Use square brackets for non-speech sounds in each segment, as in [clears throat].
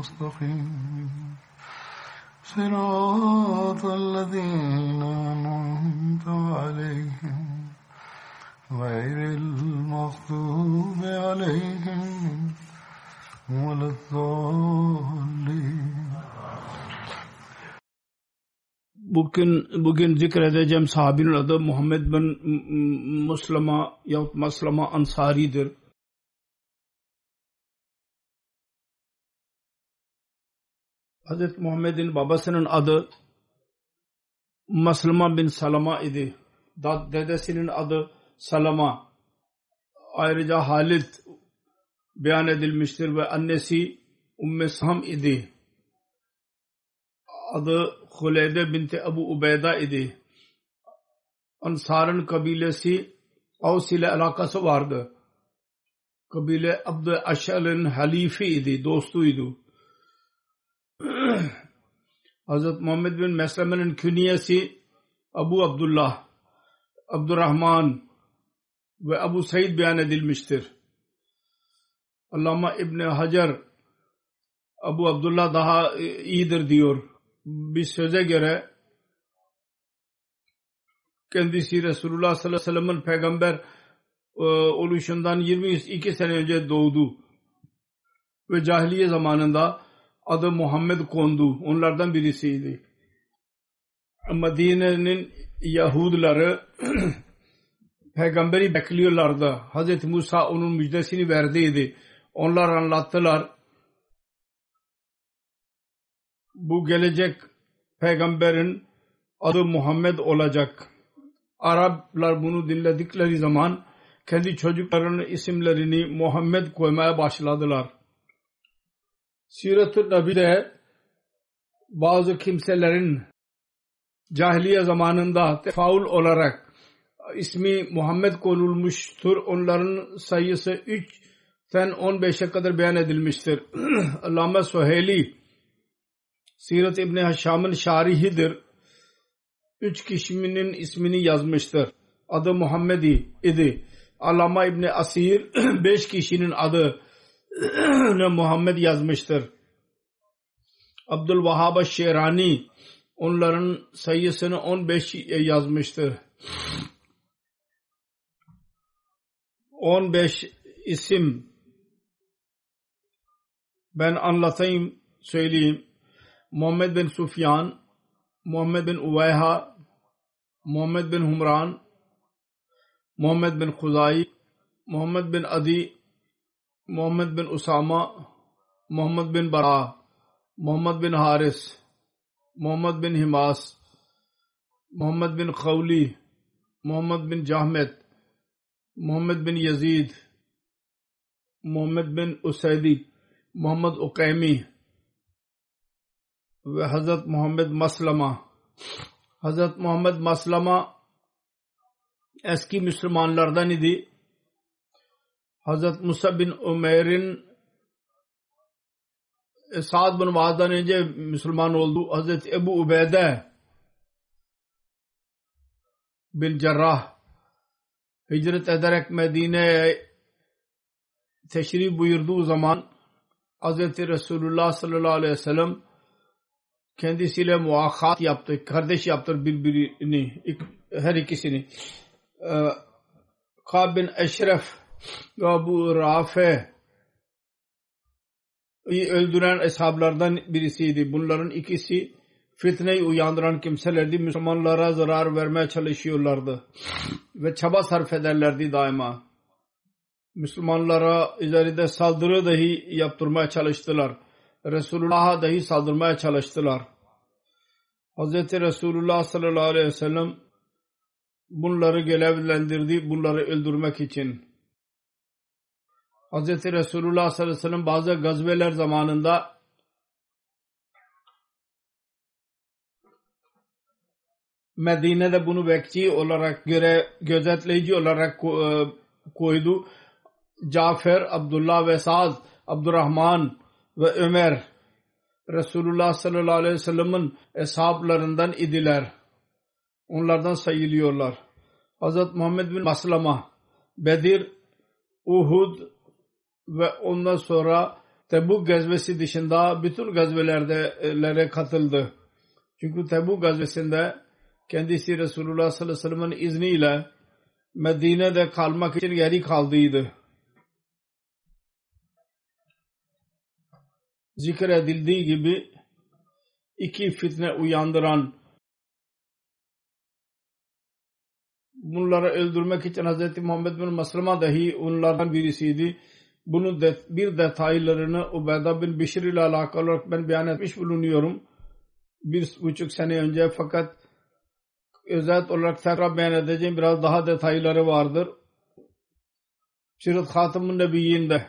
المستقيم صراط الذين أنعمت عليهم غير المغضوب عليهم ولا الضالين Bugün bugün zikredeceğim sahabinin adı Muhammed bin Muslima yahut Maslama Ansari'dir. Hazreti Muhammed'in babasının adı Maslama bin Salama idi. Dedesinin adı Salama. Ayrıca Halid beyan edilmiştir ve annesi Umme Sam idi. Adı Huleyde binti Abu Ubeyda idi. Ansar'ın kabilesi Avs ile alakası vardı. Kabile Abdü Aşal'ın halifi idi, dostuydu. Hazret Muhammed bin Mesleme'nin künyesi Abu Abdullah, Abdurrahman ve Abu Said beyan edilmiştir. Allama İbni Hacer Abu Abdullah daha iyidir diyor. Bir söze göre kendisi Resulullah sallallahu aleyhi ve sellem'in peygamber oluşundan 22 sene önce doğdu. Ve cahiliye zamanında adı Muhammed kondu. Onlardan birisiydi. Medine'nin Yahudileri [clears throat] peygamberi bekliyorlardı. Hz. Musa onun müjdesini verdiydi. Onlar anlattılar. Bu gelecek peygamberin adı Muhammed olacak. Araplar bunu dinledikleri zaman kendi çocuklarının isimlerini Muhammed koymaya başladılar. Sirat-ı Nabi'de bazı kimselerin cahiliye zamanında tefaul olarak ismi Muhammed konulmuştur. Onların sayısı 3'ten 15'e kadar beyan edilmiştir. [clears throat] Allame Suheyli Sirat İbni Haşam'ın şarihidir. Üç kişinin ismini yazmıştır. Adı Muhammedi idi. Allama İbni Asir [clears throat] beş kişinin adı [clears throat] Muhammed yazmıştır. Abdülvahhab Şerani onların sayısını 15 yazmıştır. 15 isim ben anlatayım söyleyeyim. Muhammed bin Sufyan, Muhammed bin Uveyha, Muhammed bin Humran, Muhammed bin Khuzai, Muhammed bin Adi, Muhammed bin Usama, Muhammed bin Bara, Muhammed bin Haris, Muhammed bin Himas, Muhammed bin Khawli, Muhammed bin Jahmet, Muhammed bin Yazid, Muhammed bin Usaydi, Muhammed Ukaymi ve Hazret Muhammed Maslama. Hazret Muhammed Maslama eski Müslümanlardan idi. Hazret Musa bin Umer'in Sa'd bin Muaz'dan önce Müslüman oldu. Hazret Ebu Ubeyde bin Cerrah hicret ederek Medine'ye teşrif buyurduğu zaman Hz. Resulullah sallallahu aleyhi ve sellem kendisiyle muakat yaptı. Kardeş yaptı birbirini. Her ikisini. Ee, Kab bin Eşref Abu Rafe öldüren eshablardan birisiydi. Bunların ikisi fitneyi uyandıran kimselerdi. Müslümanlara zarar vermeye çalışıyorlardı. Ve çaba sarf ederlerdi daima. Müslümanlara üzerinde saldırı dahi yaptırmaya çalıştılar. Resulullah'a dahi saldırmaya çalıştılar. Hz. Resulullah sallallahu aleyhi ve sellem bunları görevlendirdi bunları öldürmek için. Hz. Resulullah sallallahu aleyhi ve sellem bazı gazveler zamanında Medine'de bunu bekçi olarak göre gözetleyici olarak e, koydu. Cafer, Abdullah ve Sa'd, Abdurrahman ve Ömer Resulullah sallallahu aleyhi ve sellem'in eshablarından idiler. Onlardan sayılıyorlar. Hazret Muhammed bin Maslama, Bedir, Uhud ve ondan sonra Tebuk gazvesi dışında bütün gazvelerde katıldı. Çünkü Tebuk gazvesinde kendisi Resulullah sallallahu aleyhi ve sellem'in izniyle Medine'de kalmak için geri kaldıydı. zikredildiği gibi iki fitne uyandıran bunları öldürmek için Hz. Muhammed bin Maslama dahi onlardan birisiydi. Bunun de, bir detaylarını Ubeyda bin Bişir ile alakalı olarak ben beyan etmiş bulunuyorum. Bir buçuk sene önce fakat özet olarak tekrar beyan edeceğim biraz daha detayları vardır. Sirat Hatam'ın Nebiyyi'nde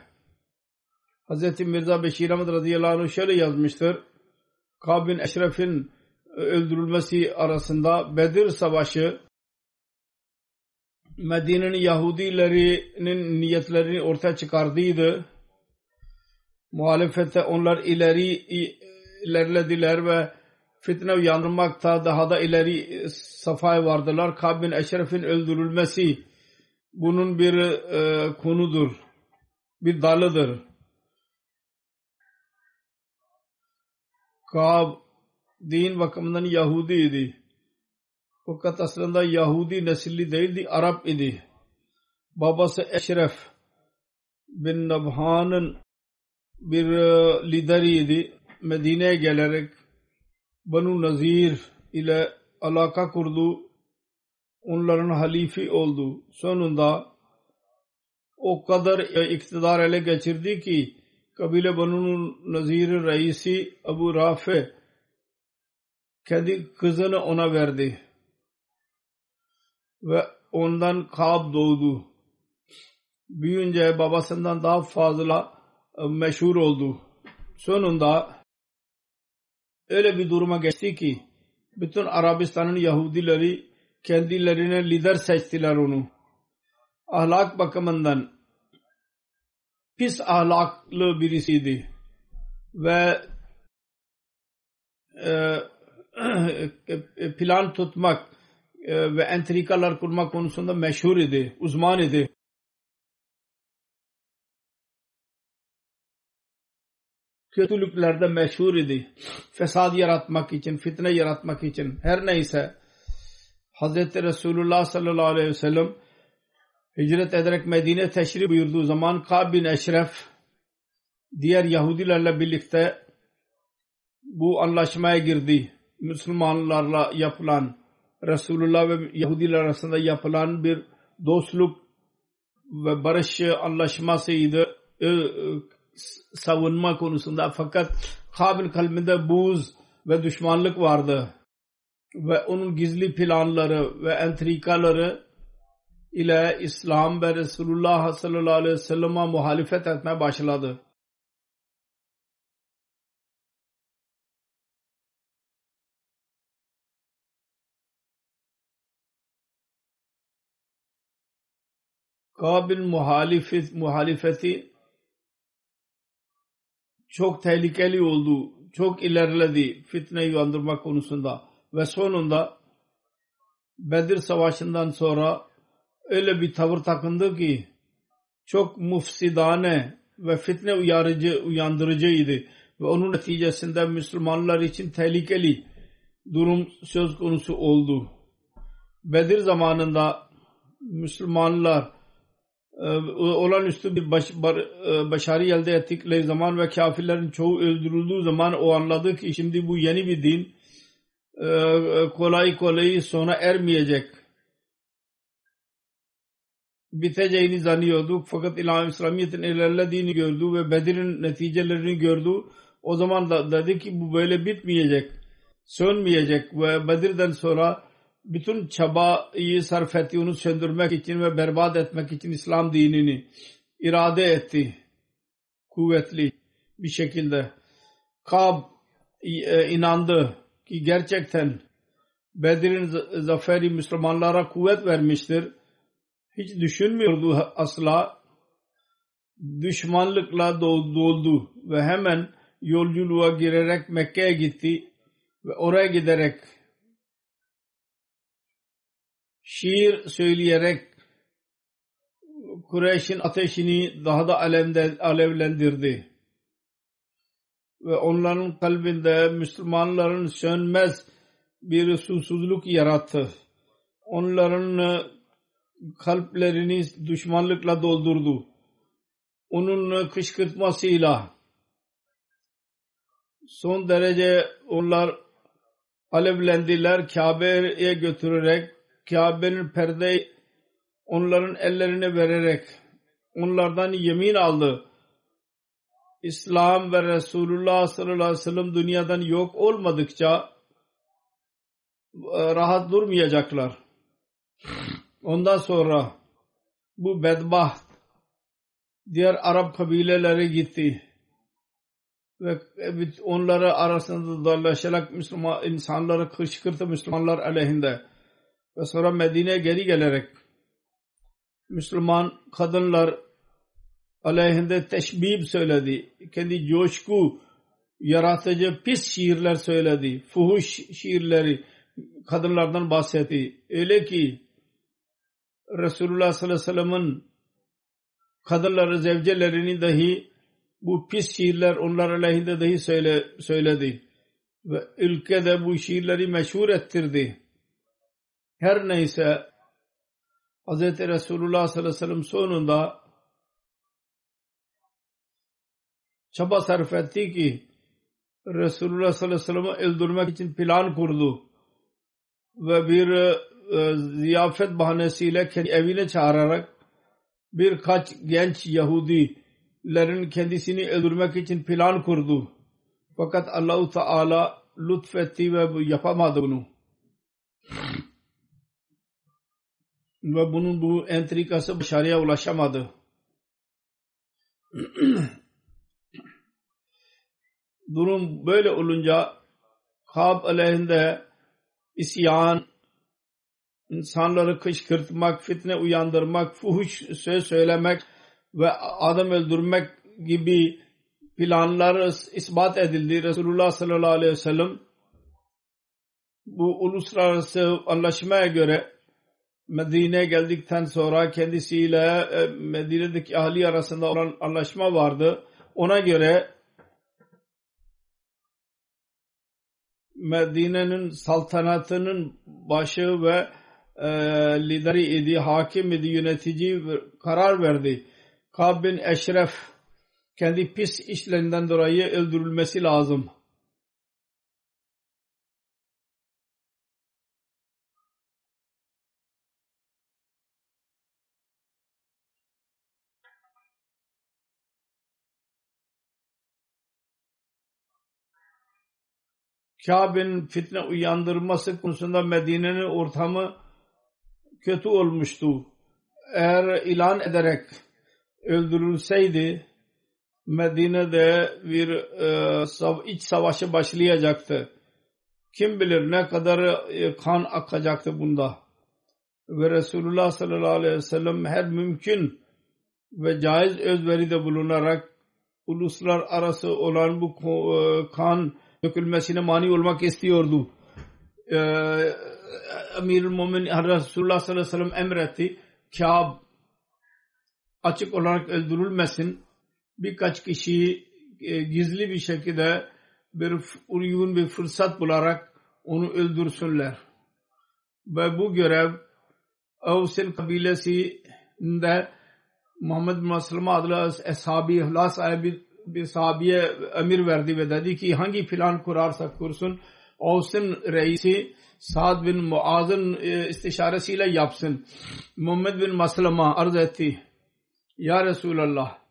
Hz. Mirza Beşir Ahmet radıyallahu anh şöyle yazmıştır. Kab bin Eşref'in öldürülmesi arasında Bedir Savaşı Medine'nin Yahudilerinin niyetlerini ortaya çıkardıydı. Muhalefete onlar ileri ilerlediler ve fitne uyandırmakta daha da ileri safhaya vardılar. Kab bin Eşref'in öldürülmesi bunun bir e, konudur. Bir dalıdır. Kab din bakımından Yahudiydi. Fakat aslında Yahudi nesilli değildi, Arap idi. Babası Eşref bin Nabhan'ın bir e, lideriydi. Medine'ye gelerek Banu Nazir ile alaka kurdu. Onların halifi oldu. Sonunda o kadar iktidar ele geçirdi ki kabile Banu Nazir'in reisi Abu Rafe kendi kızını ona verdi. Ve ondan Kab doğdu. Büyünce babasından daha fazla e, meşhur oldu. Sonunda öyle bir duruma geçti ki bütün Arabistan'ın Yahudileri kendilerine lider seçtiler onu. Ahlak bakımından pis ahlaklı birisiydi. Ve e, [clears throat] plan tutmak e, ve entrikalar kurmak konusunda meşhur idi, uzman idi. Kötülüklerde meşhur idi. Fesad yaratmak için, fitne yaratmak için. Her neyse Hz. Resulullah sallallahu aleyhi ve sellem hicret ederek Medine teşrif buyurduğu zaman Kab bin Eşref diğer Yahudilerle birlikte bu anlaşmaya girdi. Müslümanlarla yapılan Resulullah ve Yahudiler arasında yapılan bir dostluk ve barış anlaşmasıydı savunma konusunda fakat Kabil kalbinde buz ve düşmanlık vardı ve onun gizli planları ve entrikaları ile İslam ve Resulullah sallallahu aleyhi ve sellem'e muhalefet etmeye başladı. Kabil muhalifet, muhalifeti çok tehlikeli oldu. Çok ilerledi fitneyi uyandırma konusunda. Ve sonunda Bedir Savaşı'ndan sonra öyle bir tavır takındı ki çok mufsidane ve fitne uyarıcı, uyandırıcıydı. Ve onun neticesinde Müslümanlar için tehlikeli durum söz konusu oldu. Bedir zamanında Müslümanlar olağanüstü bir baş, bar, e, başarı elde ettikleri zaman ve kafirlerin çoğu öldürüldüğü zaman o anladı ki şimdi bu yeni bir din e, kolay kolay sona ermeyecek. Biteceğini zannıyorduk fakat İlham İslamiyet'in ilerlediğini gördü ve Bedir'in neticelerini gördü. O zaman da dedi ki bu böyle bitmeyecek, sönmeyecek ve Bedir'den sonra bütün çabayı sarf etti onu söndürmek için ve berbat etmek için İslam dinini irade etti. Kuvvetli bir şekilde. Kab e, inandı ki gerçekten Bedir'in zaferi Müslümanlara kuvvet vermiştir. Hiç düşünmüyordu asla. Düşmanlıkla doldu ve hemen yolculuğa girerek Mekke'ye gitti ve oraya giderek şiir söyleyerek Kureyş'in ateşini daha da alevlendirdi. Ve onların kalbinde Müslümanların sönmez bir susuzluk yarattı. Onların kalplerini düşmanlıkla doldurdu. Onun kışkırtmasıyla son derece onlar alevlendiler. Kabe'ye götürerek Kabe'nin perde onların ellerine vererek onlardan yemin aldı. İslam ve Resulullah sallallahu aleyhi ve sellem dünyadan yok olmadıkça e, rahat durmayacaklar. Ondan sonra bu bedbaht diğer Arap kabileleri gitti ve onları arasında dolaşarak Müslüman insanları kışkırtı Müslümanlar aleyhinde ve sonra Medine'ye geri gelerek Müslüman kadınlar aleyhinde teşbib söyledi. Kendi coşku yaratıcı pis şiirler söyledi. Fuhuş şiirleri kadınlardan bahsetti. Öyle ki Resulullah sallallahu aleyhi ve sellem'in kadınları, zevcelerini dahi bu pis şiirler onlar aleyhinde dahi söyle, söyledi. Ve ülkede bu şiirleri meşhur ettirdi. Her neyse Hz. Resulullah sallallahu aleyhi ve sellem sonunda çaba sarf etti ki Resulullah sallallahu aleyhi ve sellem'i öldürmek için plan kurdu. Ve bir e, ziyafet bahanesiyle kendi evine çağırarak birkaç genç Yahudilerin kendisini öldürmek için plan kurdu. Fakat Allahu Teala lütfetti ve yapamadı bunu ve bunun bu entrikası başarıya ulaşamadı. [clears throat] Durum böyle olunca Kab aleyhinde isyan, insanları kışkırtmak, fitne uyandırmak, fuhuş söz söylemek ve adam öldürmek gibi planlar ispat edildi. Resulullah sallallahu aleyhi ve sellem bu uluslararası anlaşmaya göre Medine'ye geldikten sonra kendisiyle e, Medine'deki ahli arasında olan anlaşma vardı. Ona göre Medine'nin saltanatının başı ve e, lideri idi, hakim idi, yönetici karar verdi. Kab bin Eşref kendi pis işlerinden dolayı öldürülmesi lazım. Kabe'nin fitne uyandırması konusunda Medine'nin ortamı kötü olmuştu. Eğer ilan ederek öldürülseydi Medine'de bir e, iç savaşı başlayacaktı. Kim bilir ne kadar e, kan akacaktı bunda. Ve Resulullah sallallahu aleyhi ve sellem her mümkün ve caiz özveride bulunarak uluslar arası olan bu e, kan dökülmesine mani olmak istiyordu. Ee, Emir-ül Mumin Resulullah sallallahu aleyhi ve sellem emretti. Kâb açık olarak öldürülmesin. Birkaç kişi e, gizli bir şekilde bir uygun bir fırsat bularak onu öldürsünler. Ve bu görev Avs'in kabilesinde Muhammed bin Maslama adlı eshabi ihlas sahibi bir sahabiye emir verdi ve dedi ki hangi plan kurarsa kursun Avs'ın reisi Sa'd bin Muaz'ın e, istişaresiyle yapsın. Muhammed bin Maslama arz etti. Ya Resulallah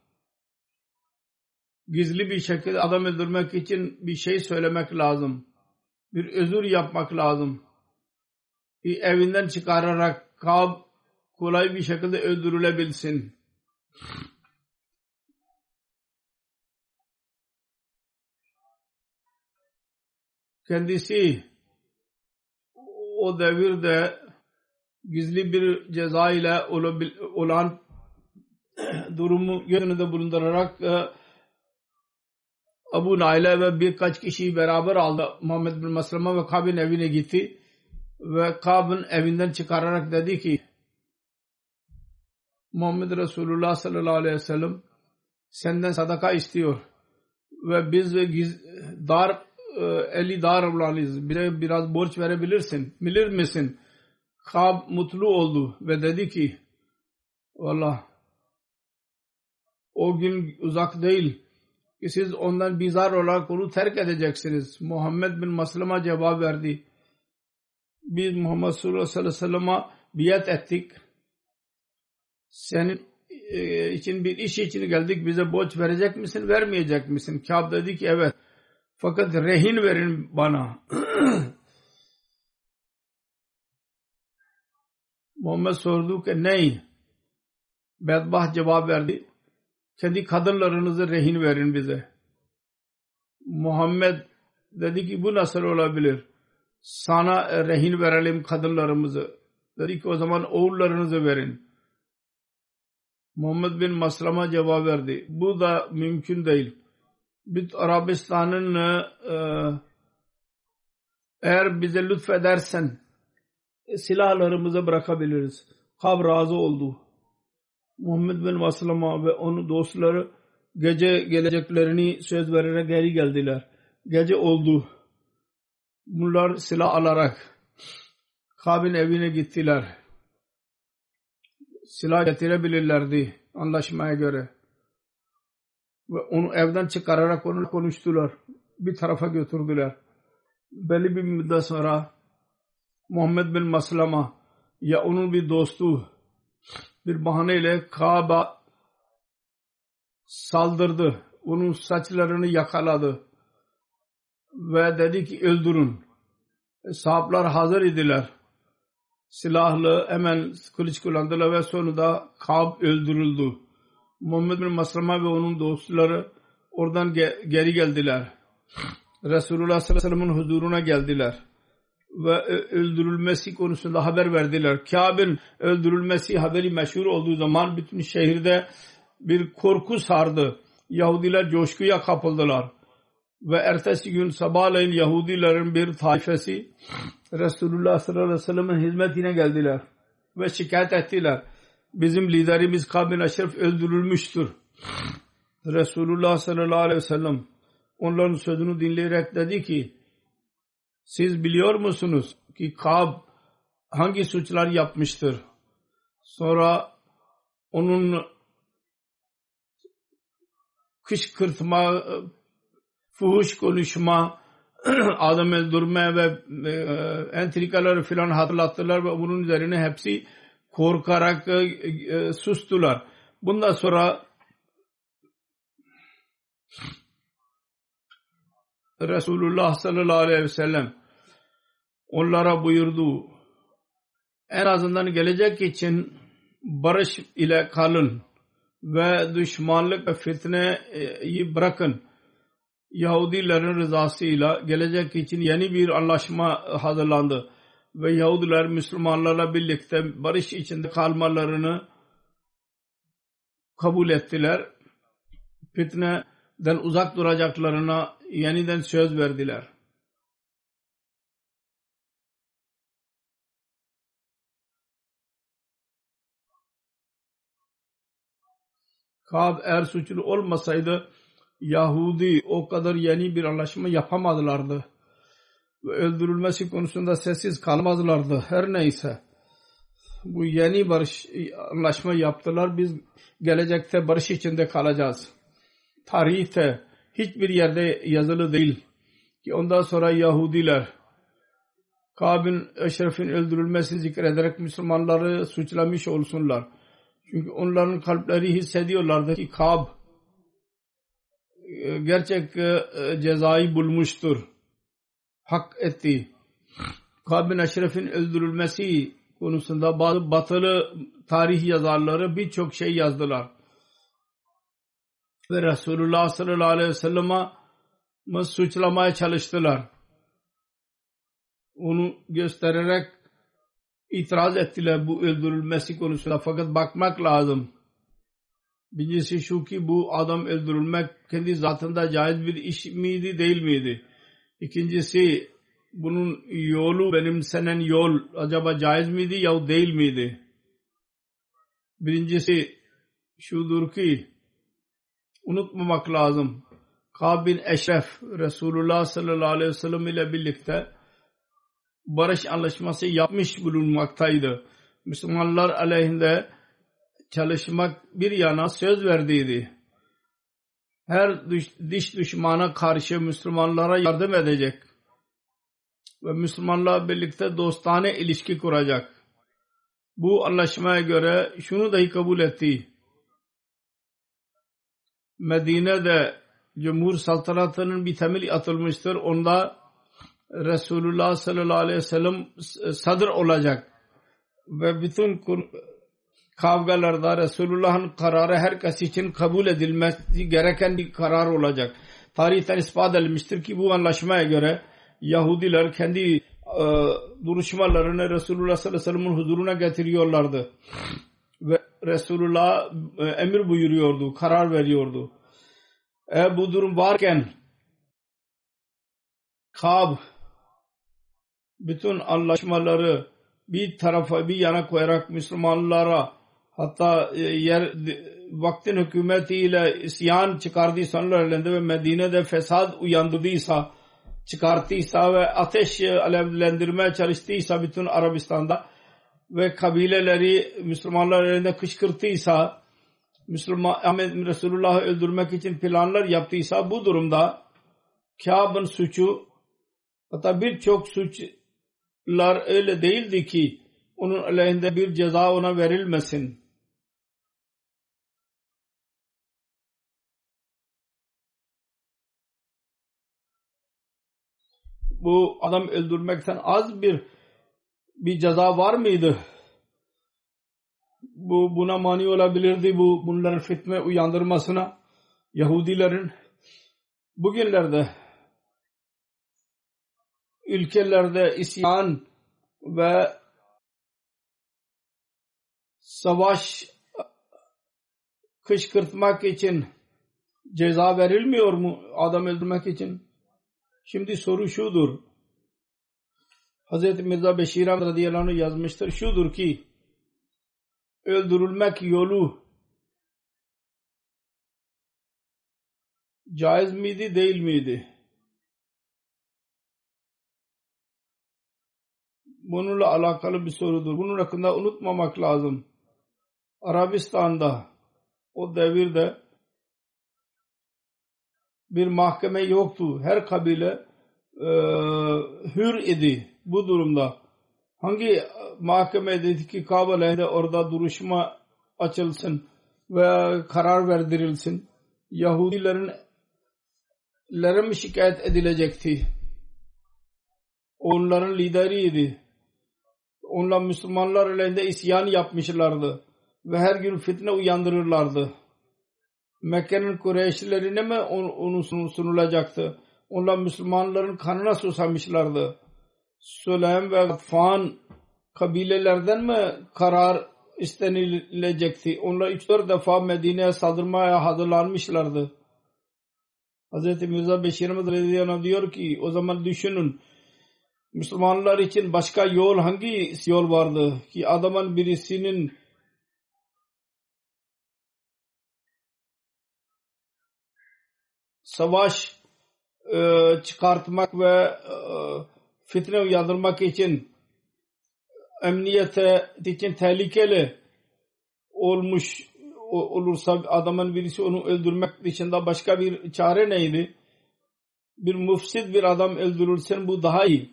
gizli bir şekilde adam öldürmek için bir şey söylemek lazım. Bir özür yapmak lazım. Bir evinden çıkararak Kab kolay bir şekilde öldürülebilsin. Kendisi o devirde gizli bir ceza ile olan [clears throat] durumu yönünde bulundurarak e, Abu Nail'e ve birkaç kişiyi beraber aldı. Muhammed bin Maslama ve Kab'in evine gitti. Ve Kab'ın evinden çıkararak dedi ki Muhammed Resulullah sallallahu aleyhi ve sellem senden sadaka istiyor. Ve biz giz, dar e, eli dar olalıyız. Bire biraz borç verebilirsin. Bilir misin? Kab mutlu oldu ve dedi ki Valla o gün uzak değil ki siz ondan bizar olarak onu terk edeceksiniz. Muhammed bin Maslama cevap verdi. Biz Muhammed sallallahu aleyhi ve sellem'e biat ettik. Senin e, için bir iş için geldik. Bize borç verecek misin, vermeyecek misin? Kâb dedi ki evet. Fakat rehin verin bana. [clears throat] Muhammed sordu ki ney? Bedbah cevap verdi kendi kadınlarınızı rehin verin bize. Muhammed dedi ki bu nasıl olabilir? Sana rehin verelim kadınlarımızı. Dedi ki o zaman oğullarınızı verin. Muhammed bin Maslama cevap verdi. Bu da mümkün değil. Arabistan'ın e, eğer bize lütfedersen silahlarımızı bırakabiliriz. Kab razı oldu. Muhammed bin Maslama ve onun dostları gece geleceklerini söz vererek geri geldiler. Gece oldu. Bunlar silah alarak Kab'in evine gittiler. Silah getirebilirlerdi anlaşmaya göre. Ve onu evden çıkararak onunla konuştular. Bir tarafa götürdüler. Belli bir müddet sonra Muhammed bin Maslama ya onun bir dostu bir bahaneyle Kaaba saldırdı. Onun saçlarını yakaladı. Ve dedi ki öldürün. Sahaplar hazır idiler. Silahlı hemen kılıç kullandılar ve sonunda Kab öldürüldü. Muhammed bin Maslama ve onun dostları oradan ge geri geldiler. Resulullah sallallahu aleyhi ve sellem'in huzuruna geldiler ve öldürülmesi konusunda haber verdiler. Kabe'nin öldürülmesi haberi meşhur olduğu zaman bütün şehirde bir korku sardı. Yahudiler coşkuya kapıldılar. Ve ertesi gün sabahleyin Yahudilerin bir taifesi Resulullah sallallahu aleyhi ve sellem'in hizmetine geldiler. Ve şikayet ettiler. Bizim liderimiz Kabin Eşref öldürülmüştür. Resulullah sallallahu aleyhi ve sellem onların sözünü dinleyerek dedi ki siz biliyor musunuz ki Kab hangi suçlar yapmıştır? Sonra onun kışkırtma, fuhuş konuşma, [clears throat] adam öldürme ve e, entrikaları filan hatırlattılar ve bunun üzerine hepsi korkarak e, e, sustular. Bundan sonra Resulullah sallallahu aleyhi ve sellem onlara buyurdu. En azından gelecek için barış ile kalın ve düşmanlık ve fitneyi bırakın. Yahudilerin rızasıyla gelecek için yeni bir anlaşma hazırlandı. Ve Yahudiler Müslümanlarla birlikte barış içinde kalmalarını kabul ettiler. Fitneden uzak duracaklarına yeniden söz verdiler. Kab eğer suçlu olmasaydı Yahudi o kadar yeni bir anlaşma yapamadılardı. Öldürülmesi konusunda sessiz kalmazlardı. Her neyse. Bu yeni barış anlaşma yaptılar. Biz gelecekte barış içinde kalacağız. Tarihte hiçbir yerde yazılı değil ki ondan sonra Yahudiler Kab'in Eşref'in öldürülmesini zikrederek Müslümanları suçlamış olsunlar. Çünkü onların kalpleri hissediyorlardı ki Kab e, gerçek e, cezayı bulmuştur. Hak etti. Kab'in Eşref'in öldürülmesi konusunda bazı batılı tarih yazarları birçok şey yazdılar. Ve Resulullah sallallahu aleyhi ve sellem'e suçlamaya çalıştılar. Onu göstererek itiraz ettiler bu öldürülmesi konusunda. Fakat bakmak lazım. Birincisi şu ki bu adam öldürülmek kendi zatında caiz bir iş miydi değil miydi? İkincisi bunun yolu benimsenen yol acaba caiz miydi ya değil miydi? Birincisi şudur ki unutmamak lazım. Kab bin Eşref Resulullah sallallahu aleyhi ve sellem ile birlikte barış anlaşması yapmış bulunmaktaydı. Müslümanlar aleyhinde çalışmak bir yana söz verdiydi. Her dış düşmana karşı Müslümanlara yardım edecek ve Müslümanlarla birlikte dostane ilişki kuracak. Bu anlaşmaya göre şunu dahi kabul etti. Medine'de Cumhur saltanatının bir temel atılmıştır. Onda Resulullah sallallahu aleyhi ve sellem sadr olacak. Ve bütün kavgalarda Resulullah'ın kararı herkes için kabul edilmesi gereken bir karar olacak. Tarihten ispat edilmiştir ki bu anlaşmaya göre Yahudiler kendi e, duruşmalarını Resulullah sallallahu aleyhi ve sellem'in huzuruna getiriyorlardı. Ve Resulullah e, emir buyuruyordu, karar veriyordu. E, bu durum varken Kab bütün anlaşmaları bir tarafa bir yana koyarak Müslümanlara hatta e, yer vaktin hükümetiyle isyan çıkardıysa elinde ve Medine'de fesat uyandırdıysa çıkarttıysa ve ateş alevlendirmeye çalıştıysa bütün Arabistan'da ve kabileleri Müslümanlar elinde kışkırttıysa Müslüman Ahmet Resulullah'ı öldürmek için planlar yaptıysa bu durumda Kâb'ın suçu hatta birçok suçlar öyle değildi ki onun aleyhinde bir ceza ona verilmesin. Bu adam öldürmekten az bir bir ceza var mıydı? Bu buna mani olabilirdi bu bunların fitne uyandırmasına Yahudilerin bugünlerde ülkelerde isyan ve savaş kışkırtmak için ceza verilmiyor mu adam öldürmek için? Şimdi soru şudur. Hz. Mirza Beşir radıyallahu anh yazmıştır. Şudur ki öldürülmek yolu caiz miydi değil miydi? Bununla alakalı bir sorudur. Bunun hakkında unutmamak lazım. Arabistan'da o devirde bir mahkeme yoktu. Her kabile e, hür idi bu durumda. Hangi mahkeme dedi ki Kabe'de orada duruşma açılsın ve karar verdirilsin. Yahudilerin lere mi şikayet edilecekti? Onların lideriydi. Onlar Müslümanlar elinde isyan yapmışlardı. Ve her gün fitne uyandırırlardı. Mekke'nin Kureyşlilerine mi onu sunulacaktı? Onlar Müslümanların kanına susamışlardı. Süleym ve Gafan kabilelerden mi karar istenilecekti? Onlar üç dört defa Medine'ye saldırmaya hazırlanmışlardı. Hz. Mirza Beşir Ahmet diyor ki o zaman düşünün Müslümanlar için başka yol hangi yol vardı ki adamın birisinin savaş e, çıkartmak ve e, fitne uyandırmak için emniyete için tehlikeli olmuş olursa adamın birisi onu öldürmek dışında başka bir çare neydi? Bir müfsid bir adam öldürülsen bu daha iyi.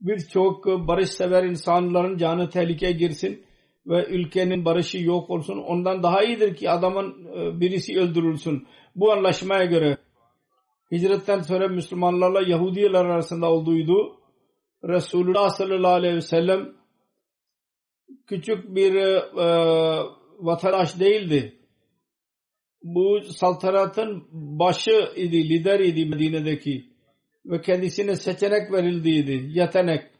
Birçok barışsever insanların canı tehlikeye girsin ve ülkenin barışı yok olsun. Ondan daha iyidir ki adamın e, birisi öldürülsün. Bu anlaşmaya göre hicretten sonra Müslümanlarla Yahudiler arasında olduğuydu. Resulullah sallallahu aleyhi ve sellem küçük bir e, vatandaş değildi. Bu saltanatın başı idi, lider idi Medine'deki ve kendisine seçenek verildiydi, yetenek.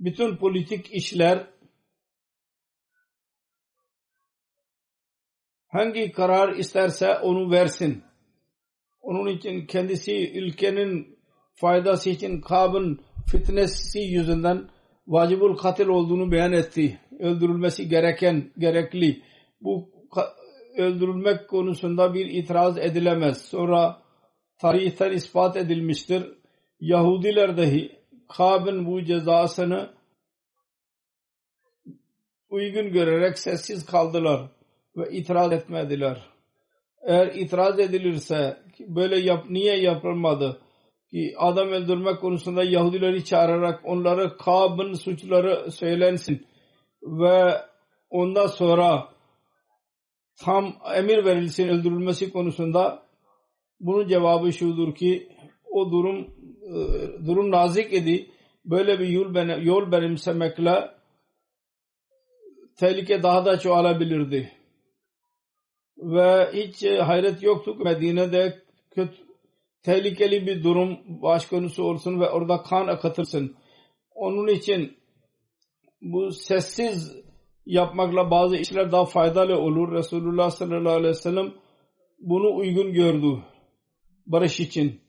Bütün politik işler hangi karar isterse onu versin. Onun için kendisi ülkenin faydası için Kab'ın fitnesi yüzünden vacibul katil olduğunu beyan etti. Öldürülmesi gereken, gerekli. Bu öldürülmek konusunda bir itiraz edilemez. Sonra tarihten ispat edilmiştir. Yahudiler dahi Kab'ın bu cezasını uygun görerek sessiz kaldılar ve itiraz etmediler. Eğer itiraz edilirse böyle yap, niye yapılmadı? ki adam öldürmek konusunda Yahudileri çağırarak onları Kab'ın suçları söylensin ve ondan sonra tam emir verilsin öldürülmesi konusunda bunun cevabı şudur ki o durum e, durum nazik idi. Böyle bir yol, yol benimsemekle tehlike daha da çoğalabilirdi. Ve hiç hayret yoktu Medine'de kötü tehlikeli bir durum baş konusu olsun ve orada kan akatırsın. Onun için bu sessiz yapmakla bazı işler daha faydalı olur. Resulullah sallallahu aleyhi ve sellem bunu uygun gördü. Barış için.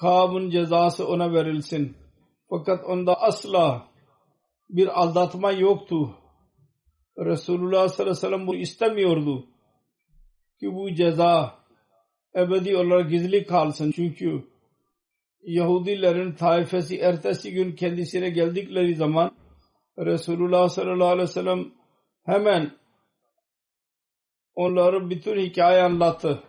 Kab'ın cezası ona verilsin. Fakat onda asla bir aldatma yoktu. Resulullah sallallahu aleyhi ve sellem bunu istemiyordu. Ki bu ceza ebedi olarak gizli kalsın. Çünkü Yahudilerin taifesi ertesi gün kendisine geldikleri zaman Resulullah sallallahu aleyhi ve sellem hemen onların bütün hikaye anlattı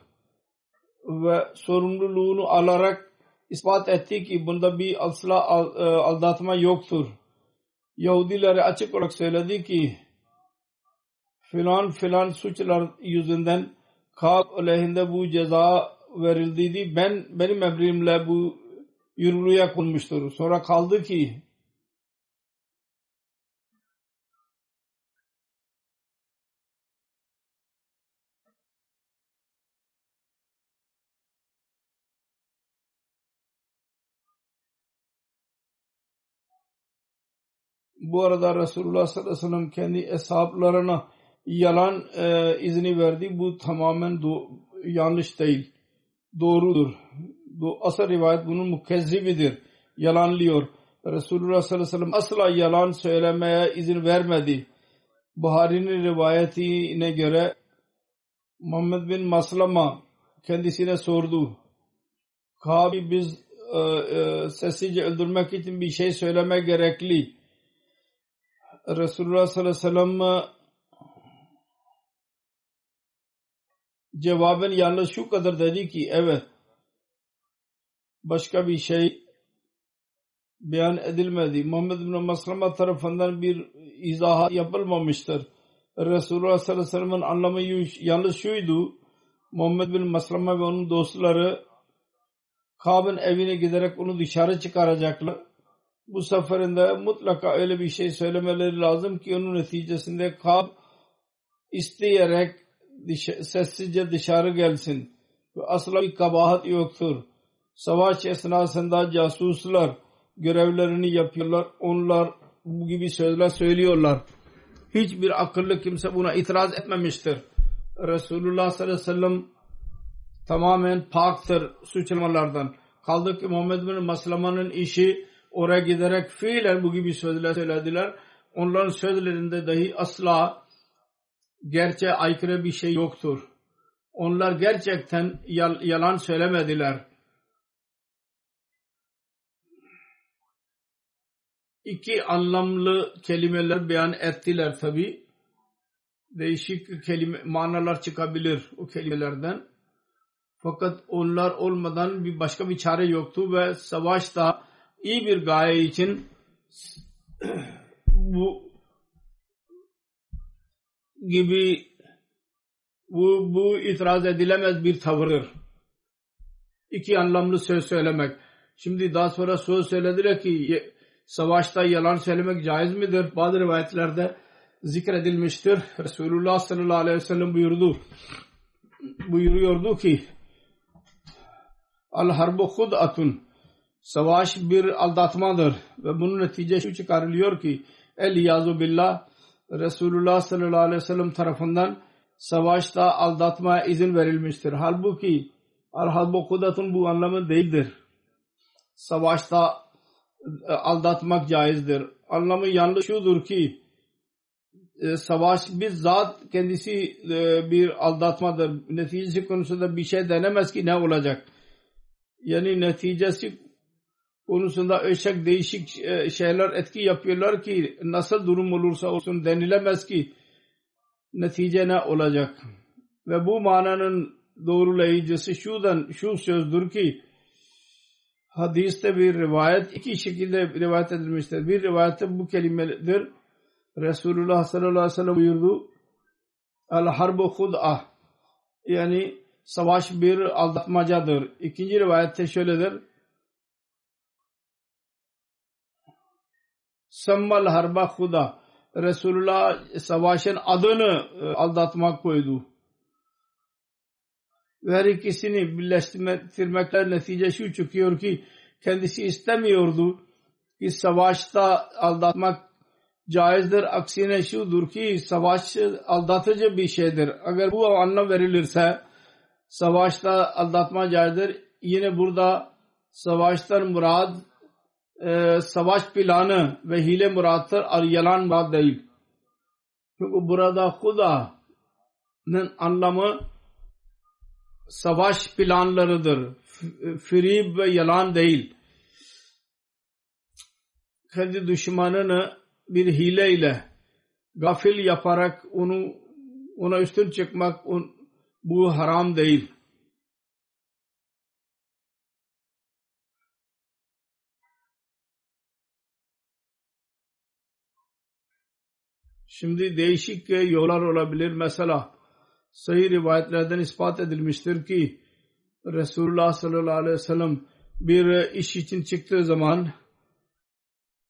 ve sorumluluğunu alarak ispat etti ki bunda bir asla e, aldatma yoktur. Yahudilere açık olarak söyledi ki filan filan suçlar yüzünden Kab aleyhinde bu ceza verildiydi. Ben benim emrimle bu yürürlüğe konmuştur. Sonra kaldı ki bu arada Resulullah sallallahu aleyhi ve sellem kendi hesaplarına yalan e, izni verdi. Bu tamamen do, yanlış değil. Doğrudur. Do, asıl rivayet bunun mukezzibidir. Yalanlıyor. Resulullah sallallahu aleyhi ve sellem asla yalan söylemeye izin vermedi. Buhari'nin rivayetine göre Muhammed bin Maslama kendisine sordu. Kabi biz e, e, sessizce öldürmek için bir şey söyleme gerekli. Resulullah sallallahu aleyhi ve sellem cevaben yalnız şu kadar dedi ki evet başka bir şey beyan edilmedi. Muhammed bin Maslama tarafından bir izahat yapılmamıştır. Resulullah sallallahu aleyhi ve sellem'in anlamı yalnız şuydu. Muhammed bin Maslama ve onun dostları Kab'ın evine giderek onu dışarı çıkaracaklar. Bu seferinde mutlaka öyle bir şey söylemeleri lazım ki onun neticesinde Kab isteyerek sessizce dışarı gelsin. Ve asla bir kabahat yoktur. Savaş esnasında casuslar görevlerini yapıyorlar. Onlar bu gibi sözler söylüyorlar. Hiçbir akıllı kimse buna itiraz etmemiştir. Resulullah sallallahu aleyhi ve sellem tamamen paktır suçlamalardan. Kaldı ki Muhammed bin Maslama'nın işi oraya giderek fiilen bu gibi sözler söylediler. Onların sözlerinde dahi asla gerçeğe aykırı bir şey yoktur. onlar gerçekten yalan söylemediler. İki anlamlı kelimeler beyan ettiler tabi. Değişik kelime, manalar çıkabilir o kelimelerden. Fakat onlar olmadan bir başka bir çare yoktu ve savaşta iyi bir gaye için [clears throat] bu gibi bu, bu itiraz edilemez bir tavırdır. İki anlamlı söz söylemek. Şimdi daha sonra söz söylediler ki savaşta yalan söylemek caiz midir? Bazı rivayetlerde zikredilmiştir. Resulullah sallallahu aleyhi ve sellem buyurdu. Buyuruyordu ki Al harbu hud'atun Savaş bir aldatmadır ve bunun neticesi şu çıkarılıyor ki el yazu billah Resulullah sallallahu aleyhi ve sellem tarafından savaşta aldatmaya izin verilmiştir. Halbuki al harbu hud'atun bu anlamı değildir. Savaşta e, aldatmak caizdir. Anlamı yanlış şudur ki e, savaş bizzat kendisi e, bir aldatmadır. Neticesi konusunda bir şey denemez ki ne olacak yani neticesi konusunda öşek değişik e, şeyler etki yapıyorlar ki nasıl durum olursa olsun denilemez ki netice ne olacak. Ve bu mananın doğrulayıcısı şudan şu sözdür ki hadiste bir rivayet iki şekilde rivayet edilmiştir. Bir rivayette bu kelimedir. Resulullah sallallahu aleyhi ve sellem buyurdu. El harbu khud'ah yani savaş bir aldatmacadır. İkinci rivayette şöyledir. Sammal harba huda. Resulullah savaşın adını e, aldatmak koydu. Ve her ikisini birleştirmekler netice şu çıkıyor ki kendisi istemiyordu ki savaşta aldatmak caizdir. Aksine şudur ki savaş aldatıcı bir şeydir. Eğer bu anlam verilirse savaşta aldatma caizdir. Yine burada savaştan murad e, savaş planı ve hile murattır. Yalan murad değil. Çünkü burada Kuda'nın anlamı savaş planlarıdır. Firib ve yalan değil. Kendi düşmanını bir hileyle gafil yaparak onu ona üstün çıkmak on, bu haram değil. Şimdi değişik yollar olabilir. Mesela sahih rivayetlerden ispat edilmiştir ki Resulullah sallallahu aleyhi ve sellem bir iş için çıktığı zaman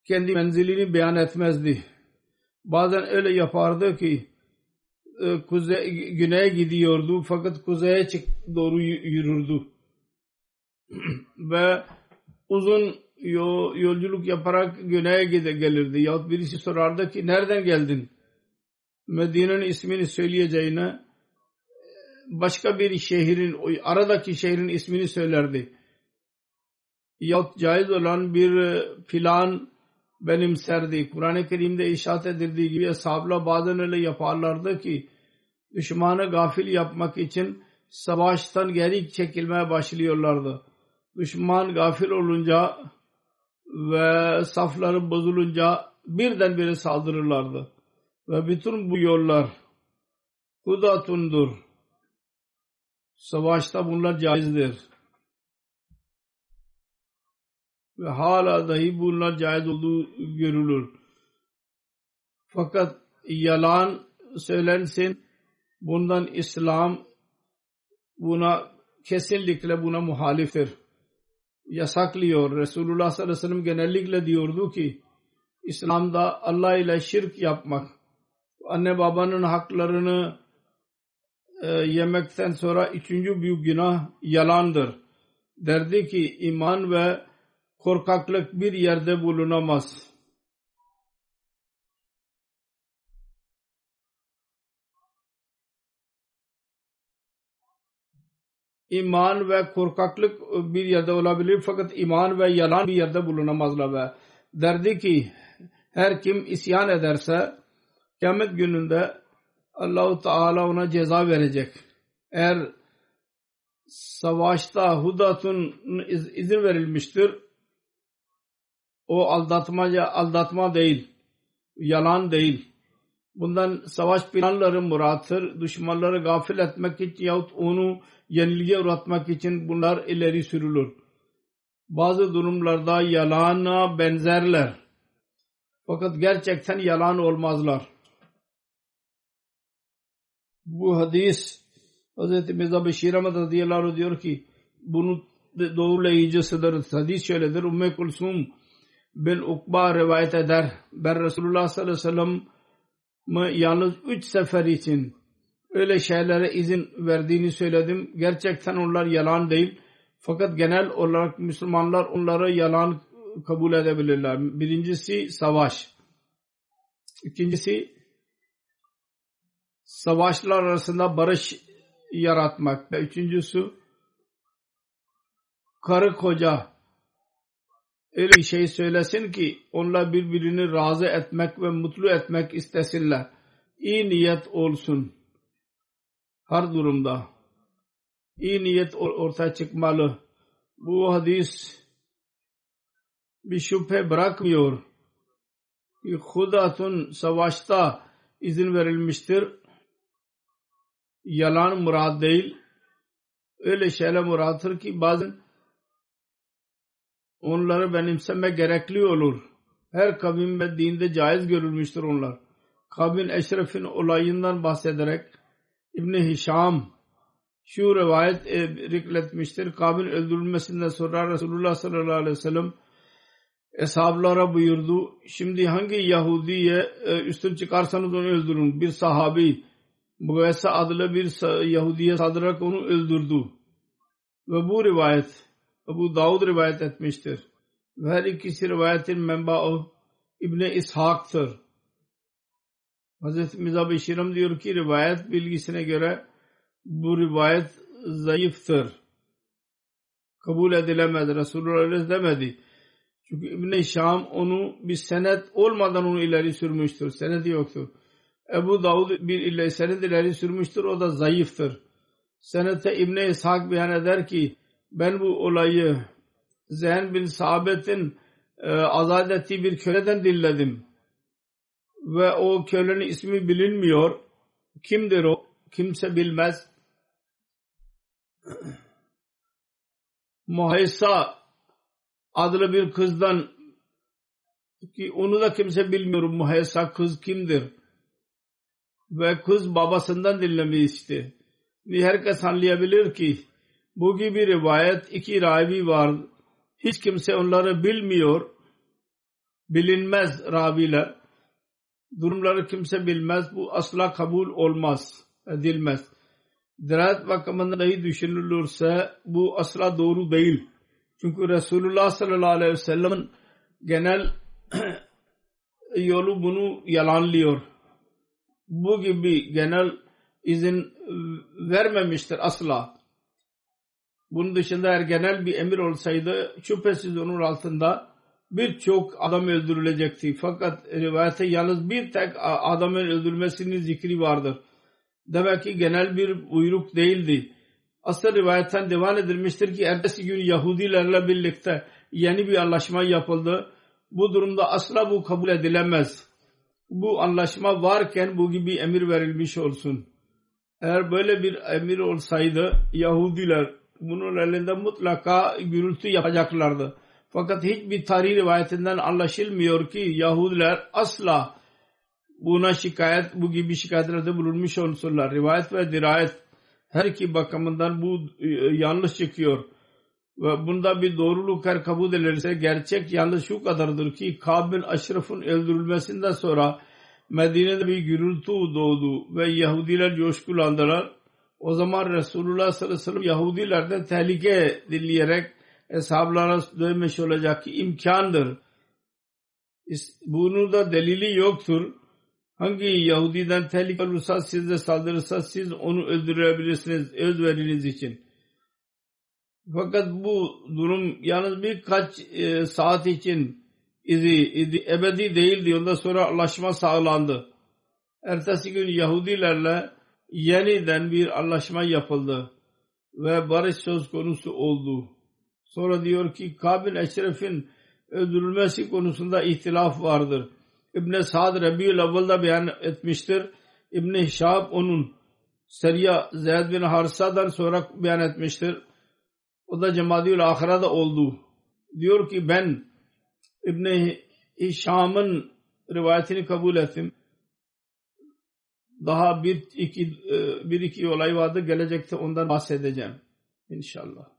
kendi menzilini beyan etmezdi. Bazen öyle yapardı ki e, kuzey, güneye gidiyordu fakat kuzeye çık, doğru yürürdü. [clears throat] Ve uzun yolculuk yaparak güneye gelirdi. Yahut birisi sorardı ki nereden geldin? Medine'nin ismini söyleyeceğine başka bir şehrin, aradaki şehrin ismini söylerdi. Yahut caiz olan bir plan benimserdi. Kur'an-ı Kerim'de işaret edildiği gibi ashabla bazen öyle yaparlardı ki düşmanı gafil yapmak için savaştan geri çekilmeye başlıyorlardı. Düşman gafil olunca ve safları bozulunca birdenbire saldırırlardı. Ve bütün bu yollar hudatundur. Savaşta bunlar caizdir ve hala dahi bunlar caiz olduğu görülür. Fakat yalan söylensin bundan İslam buna kesinlikle buna muhaliftir. Yasaklıyor. Resulullah sallallahu aleyhi ve sellem genellikle diyordu ki İslam'da Allah ile şirk yapmak anne babanın haklarını e, yemekten sonra üçüncü büyük günah yalandır. Derdi ki iman ve korkaklık bir yerde bulunamaz. İman ve korkaklık bir yerde olabilir fakat iman ve yalan bir yerde bulunamazlar ve derdi ki her kim isyan ederse kıyamet gününde Allahu Teala ona ceza verecek. Eğer savaşta Hudat'un iz- izin verilmiştir. O aldatmaca aldatma değil. Yalan değil. Bundan savaş planları murattır. Düşmanları gafil etmek için yahut onu yenilgiye uğratmak için bunlar ileri sürülür. Bazı durumlarda yalana benzerler. Fakat gerçekten yalan olmazlar. Bu hadis Hz. Mirza Beşir Ahmet radıyallahu diyor ki bunu doğrulayıcısıdır. Hadis şöyledir. Ümmü Kulsum bin Ukba rivayet eder. Ben Resulullah sallallahu aleyhi ve sellem yalnız üç sefer için öyle şeylere izin verdiğini söyledim. Gerçekten onlar yalan değil. Fakat genel olarak Müslümanlar onları yalan kabul edebilirler. Birincisi savaş. İkincisi savaşlar arasında barış yaratmak. Ve üçüncüsü karı koca öyle bir şey söylesin ki onlar birbirini razı etmek ve mutlu etmek istesinler. İyi niyet olsun. Her durumda. İyi niyet ortaya çıkmalı. Bu hadis bir şüphe bırakmıyor Hudat'un savaşta izin verilmiştir. Yalan murad değil. Öyle şeyler murattır ki bazen onları benimseme gerekli olur. Her kavim ve dinde caiz görülmüştür onlar. Kabil Eşref'in olayından bahsederek İbni Hişam şu rivayet rikletmiştir. Kabil öldürülmesinden sonra Resulullah sallallahu aleyhi ve sellem eshablara buyurdu. Şimdi hangi Yahudi'ye üstün çıkarsanız onu öldürün. Bir sahabi Mugaysa adlı bir Yahudi'ye saldırarak onu öldürdü. Ve bu rivayet Ebu Davud rivayet etmiştir. Ve her ikisi rivayetin menbaı İbni İshak'tır. Hz. Mirza Beşiram diyor ki rivayet bilgisine göre bu rivayet zayıftır. Kabul edilemez. Resulullah demedi. Çünkü İbn-i Şam onu bir senet olmadan onu ileri sürmüştür. Senedi yoktur. Ebu Davud bir ile senet ileri sürmüştür. O da zayıftır. Senette İbn-i İshak beyan eder ki ben bu olayı Zeyn bin Sabit'in e, azat ettiği bir köleden dinledim. Ve o kölenin ismi bilinmiyor. Kimdir o? Kimse bilmez. Muhaysa adlı bir kızdan ki onu da kimse bilmiyor. Muhaysa kız kimdir? Ve kız babasından dinlemişti. Herkes anlayabilir ki bu gibi rivayet iki ravi var. Hiç kimse onları bilmiyor. Bilinmez raviler. Durumları kimse bilmez. Bu asla kabul olmaz. Edilmez. Dirayet bakımından dahi düşünülürse bu asla doğru değil. Çünkü Resulullah sallallahu aleyhi ve sellem'in genel [clears throat] yolu bunu yalanlıyor. Bu gibi genel izin vermemiştir asla. Bunun dışında eğer genel bir emir olsaydı şüphesiz onun altında birçok adam öldürülecekti. Fakat rivayete yalnız bir tek adamın öldürülmesinin zikri vardır. Demek ki genel bir buyruk değildi. Asıl rivayetten devam edilmiştir ki ertesi gün Yahudilerle birlikte yeni bir anlaşma yapıldı. Bu durumda asla bu kabul edilemez. Bu anlaşma varken bu gibi emir verilmiş olsun. Eğer böyle bir emir olsaydı Yahudiler bunun elinde mutlaka gürültü yapacaklardı. Fakat hiçbir tarih rivayetinden anlaşılmıyor ki Yahudiler asla buna şikayet, bu gibi şikayetlerde bulunmuş olsunlar. Rivayet ve dirayet her iki bakımından bu e, yanlış çıkıyor. Ve bunda bir doğruluk her kabul edilirse gerçek yanlış şu kadardır ki Kab bin Aşraf'ın öldürülmesinden sonra Medine'de bir gürültü doğdu ve Yahudiler coşkulandılar. O zaman Resulullah sallallahu aleyhi ve sellem Yahudilerden tehlike dinleyerek hesaplara dönmüş olacak ki imkandır. Bunun da delili yoktur. Hangi Yahudiden tehlike olursa siz de saldırırsa siz onu öldürebilirsiniz özveriniz için. Fakat bu durum yalnız birkaç e, saat için izi, izi ebedi değildi. Ondan sonra anlaşma sağlandı. Ertesi gün Yahudilerle yeniden bir anlaşma yapıldı. ve barış söz konusu oldu. Sonra diyor ki Kabil Eşref'in öldürülmesi konusunda ihtilaf vardır. İbn Sa'd Rabi'ül Avval'da beyan etmiştir. İbn Şahab onun Seriya Zeyd bin Harsa'dan sonra beyan etmiştir. O da Cemadiül Ahira'da oldu. Diyor ki ben İbn Şam'ın rivayetini kabul ettim. Daha bir iki, e, bir iki olay vardı. Gelecekte ondan bahsedeceğim. İnşallah.